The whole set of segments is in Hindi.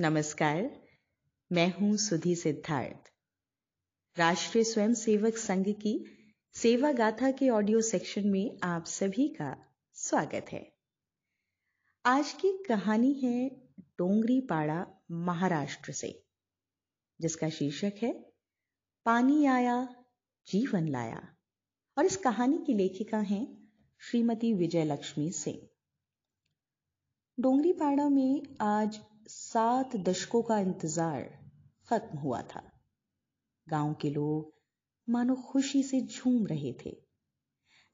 नमस्कार, मैं हूँ सुधी सिद्धार्थ। राष्ट्रीय स्वयंसेवक संघ की सेवा गाथा के ऑडियो सेक्शन में आप सभी का स्वागत है। आज की कहानी है डोंगरी पाड़ा महाराष्ट्र से, जिसका शीर्षक है, पानी आया, जीवन लाया। और इस कहानी की लेखिका हैं श्रीमती विजय लक्ष्मी सिंह। डोंगरी पाड़ा में आज सात दशकों का इंतज़ार खत्म हुआ था। गाँव के लोग मानो खुशी से झूम रहे थे।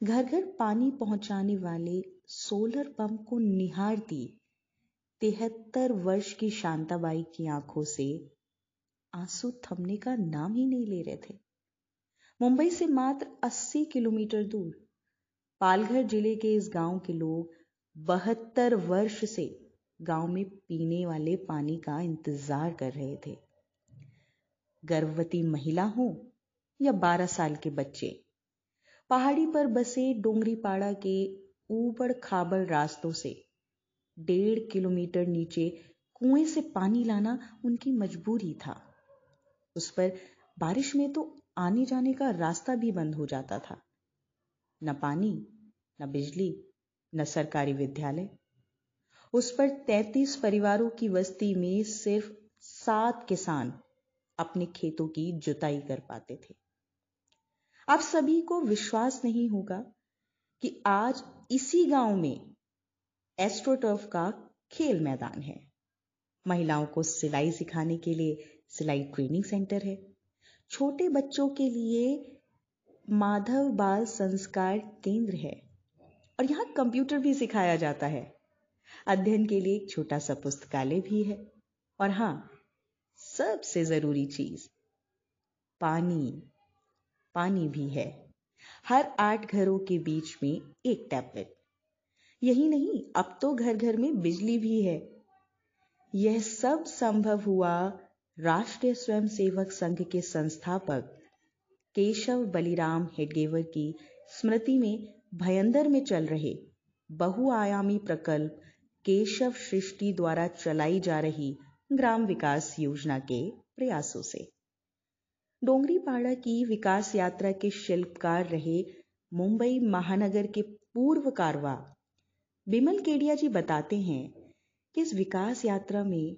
घर घर पानी पहुँचाने वाले सोलर पंप को निहारती तिहत्तर वर्ष की शांताबाई की आँखों से आँसू थमने का नाम ही नहीं ले रहे थे। मुंबई से मात्र 80 किलोमीटर दूर पालघर ज़िले के इस गाँव के लोग बहत्तर वर्ष से गाँव में पीने वाले पानी का इंतज़ार कर रहे थे। गर्भवती महिला हो या 12 साल के बच्चे, पहाड़ी पर बसे डोंगरी पाड़ा के ऊबड़ खाबड़ रास्तों से डेढ़ किलोमीटर नीचे कुएँ से पानी लाना उनकी मजबूरी था। उस पर बारिश में तो आने जाने का रास्ता भी बंद हो जाता था। न पानी, न बिजली, न सरकारी विद्यालय उस पर 33 परिवारों की बस्ती में सिर्फ़ सात किसान अपने खेतों की जुताई कर पाते थे। आप सभी को विश्वास नहीं होगा कि आज इसी गाँव में एस्ट्रोटर्फ का खेल मैदान है। महिलाओं को सिलाई सिखाने के लिए सिलाई ट्रेनिंग सेंटर है। छोटे बच्चों के लिए माधव बाल संस्कार केंद्र है। और यहाँ कंप्यूटर भी सिखाया जाता है। अध्ययन के लिए एक छोटा सा पुस्तकालय भी है। और हाँ, सबसे ज़रूरी चीज़, पानी। पानी भी है। हर आठ घरों के बीच में एक टैबलेट। यही नहीं, अब तो घर घर में बिजली भी है। यह सब संभव हुआ राष्ट्रीय स्वयंसेवक संघ के संस्थापक केशव बलिराम हेडगेवर की स्मृति में भयंदर में चल रहे बहुआयामी प्रकल्प केशव सृष्टि द्वारा चलाई जा रही ग्राम विकास योजना के प्रयासों से। डोंगरी पाड़ा की विकास यात्रा के शिल्पकार रहे मुंबई महानगर के पूर्व कारवा। बिमल केडिया जी बताते हैं कि इस विकास यात्रा में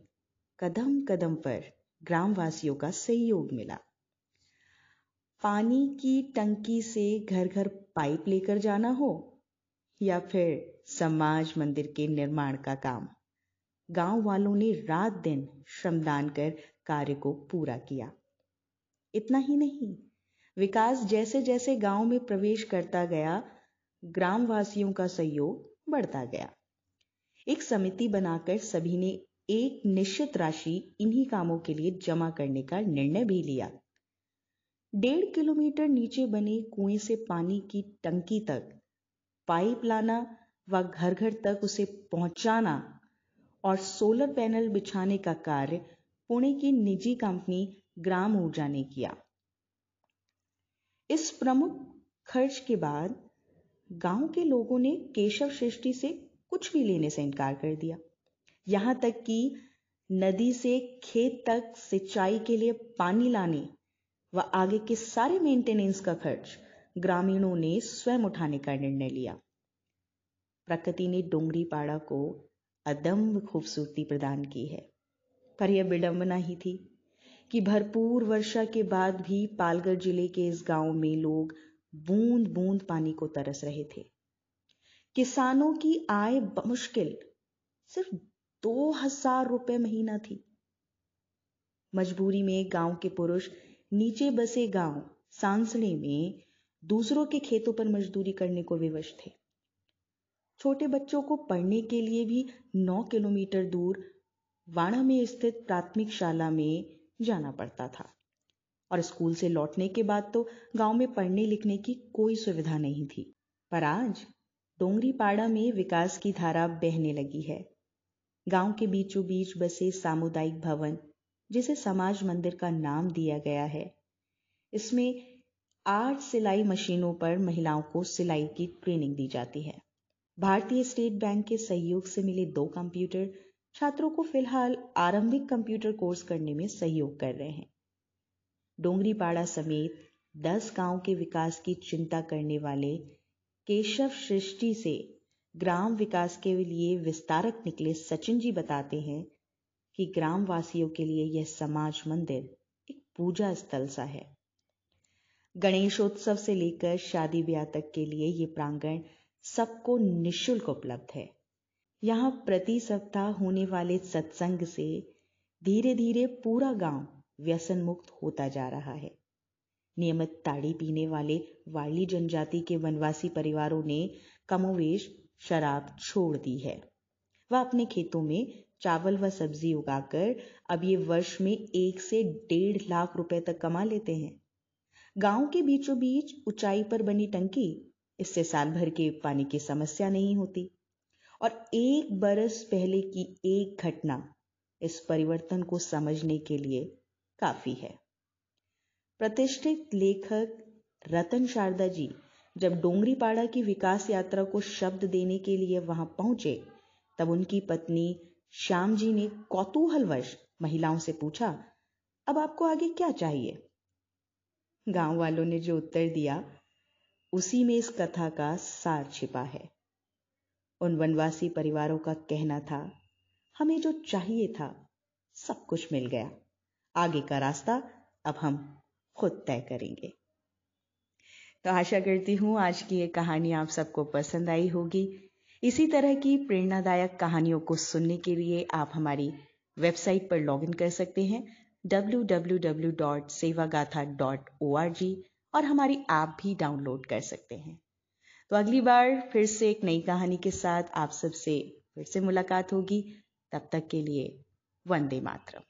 कदम कदम पर ग्रामवासियों का सहयोग मिला। पानी की टंकी से घर घर पाइप लेकर जाना हो या फिर समाज मंदिर के निर्माण का काम। गाँव वालों ने रात दिन श्रमदान कर कार्य को पूरा किया। इतना ही नहीं, विकास जैसे जैसे गाँव में प्रवेश करता गया, ग्रामवासियों का सहयोग बढ़ता गया। एक समिति बनाकर सभी ने एक निश्चित राशि इन्हीं कामों के लिए जमा करने का निर्णय भी लिया। डेढ़ किलोमीटर नीचे बने कुएँ से पानी की टंकी तक पाइप लाना व घर घर तक उसे पहुंचाना और सोलर पैनल बिछाने का कार्य पुणे की निजी कंपनी ग्राम ऊर्जा ने किया। इस प्रमुख खर्च के बाद गाँव के लोगों ने केशव सृष्टि से कुछ भी लेने से इनकार कर दिया। यहाँ तक कि नदी से खेत तक सिंचाई के लिए पानी लाने व आगे के सारे मेंटेनेंस का खर्च ग्रामीणों ने स्वयं उठाने का निर्णय लिया। प्रकृति ने डोंगरी पाड़ा को अदम्ब खूबसूरती प्रदान की है। पर यह विडंबना ही थी कि भरपूर वर्षा के बाद भी पालगढ़ ज़िले के इस गाँव में लोग बूंद बूंद पानी को तरस रहे थे। किसानों की आय मुश्किल सिर्फ़ दो हज़ार रुपए महीना थी। मजबूरी में गाँव के पुरुष नीचे बसे गाँव सांसड़े में दूसरों के खेतों पर मजदूरी करने को विवश थे। छोटे बच्चों को पढ़ने के लिए भी नौ किलोमीटर दूर वाणा में स्थित प्राथमिक शाला में जाना पड़ता था। और स्कूल से लौटने के बाद तो गाँव में पढ़ने लिखने की कोई सुविधा नहीं थी। पर आज डोंगरी पाड़ा में विकास की धारा बहने लगी है। गाँव के बीचों बीच बसे सामुदायिक भवन, जिसे समाज मंदिर का नाम दिया गया है। इसमें आठ सिलाई मशीनों पर महिलाओं को सिलाई की ट्रेनिंग दी जाती है। भारतीय स्टेट बैंक के सहयोग से मिले दो कंप्यूटर छात्रों को फ़िलहाल आरंभिक कंप्यूटर कोर्स करने में सहयोग कर रहे हैं। डोंगरीपाड़ा समेत दस गाँव के विकास की चिंता करने वाले केशव सृष्टि से ग्राम विकास के लिए विस्तारक निकले सचिन जी बताते हैं कि ग्राम वासियों के लिए यह समाज मंदिर एक पूजा स्थल सा है। गणेशोत्सव से लेकर शादी ब्याह तक के लिए ये प्रांगण सबको निशुल्क उपलब्ध है। यहाँ प्रति सप्ताह होने वाले सत्संग से धीरे धीरे पूरा गाँव व्यसन मुक्त होता जा रहा है। नियमित ताड़ी पीने वाले वाली जनजाति के वनवासी परिवारों ने कमोवेश, शराब छोड़ दी है। वह अपने खेतों में चावल व सब्ज़ी उगाकर अब ये वर्ष में एक से डेढ़ लाख रुपए तक कमा लेते हैं। गाँव के बीचों बीच ऊंचाई पर बनी टंकी इससे साल भर के पानी की समस्या नहीं होती। और एक बरस पहले की एक घटना इस परिवर्तन को समझने के लिए काफ़ी है। प्रतिष्ठित लेखक रतन शारदा जी जब डोंगरीपाड़ा की विकास यात्रा को शब्द देने के लिए वहाँ पहुँचे, तब उनकी पत्नी श्याम जी ने कौतूहलवश महिलाओं से पूछा, अब आपको आगे क्या चाहिए? गाँव वालों ने जो उत्तर दिया उसी में इस कथा का सार छिपा है। उन वनवासी परिवारों का कहना था, हमें जो चाहिए था, सब कुछ मिल गया। आगे का रास्ता अब हम खुद तय करेंगे। तो आशा करती हूँ आज की ये कहानी आप सबको पसंद आई होगी। इसी तरह की प्रेरणादायक कहानियों को सुनने के लिए आप हमारी वेबसाइट पर लॉगिन कर सकते हैं www.sevagatha.org और हमारी ऐप भी डाउनलोड कर सकते हैं। तो अगली बार फिर से एक नई कहानी के साथ आप सबसे फिर से मुलाकात होगी। तब तक के लिए वंदे मातरम।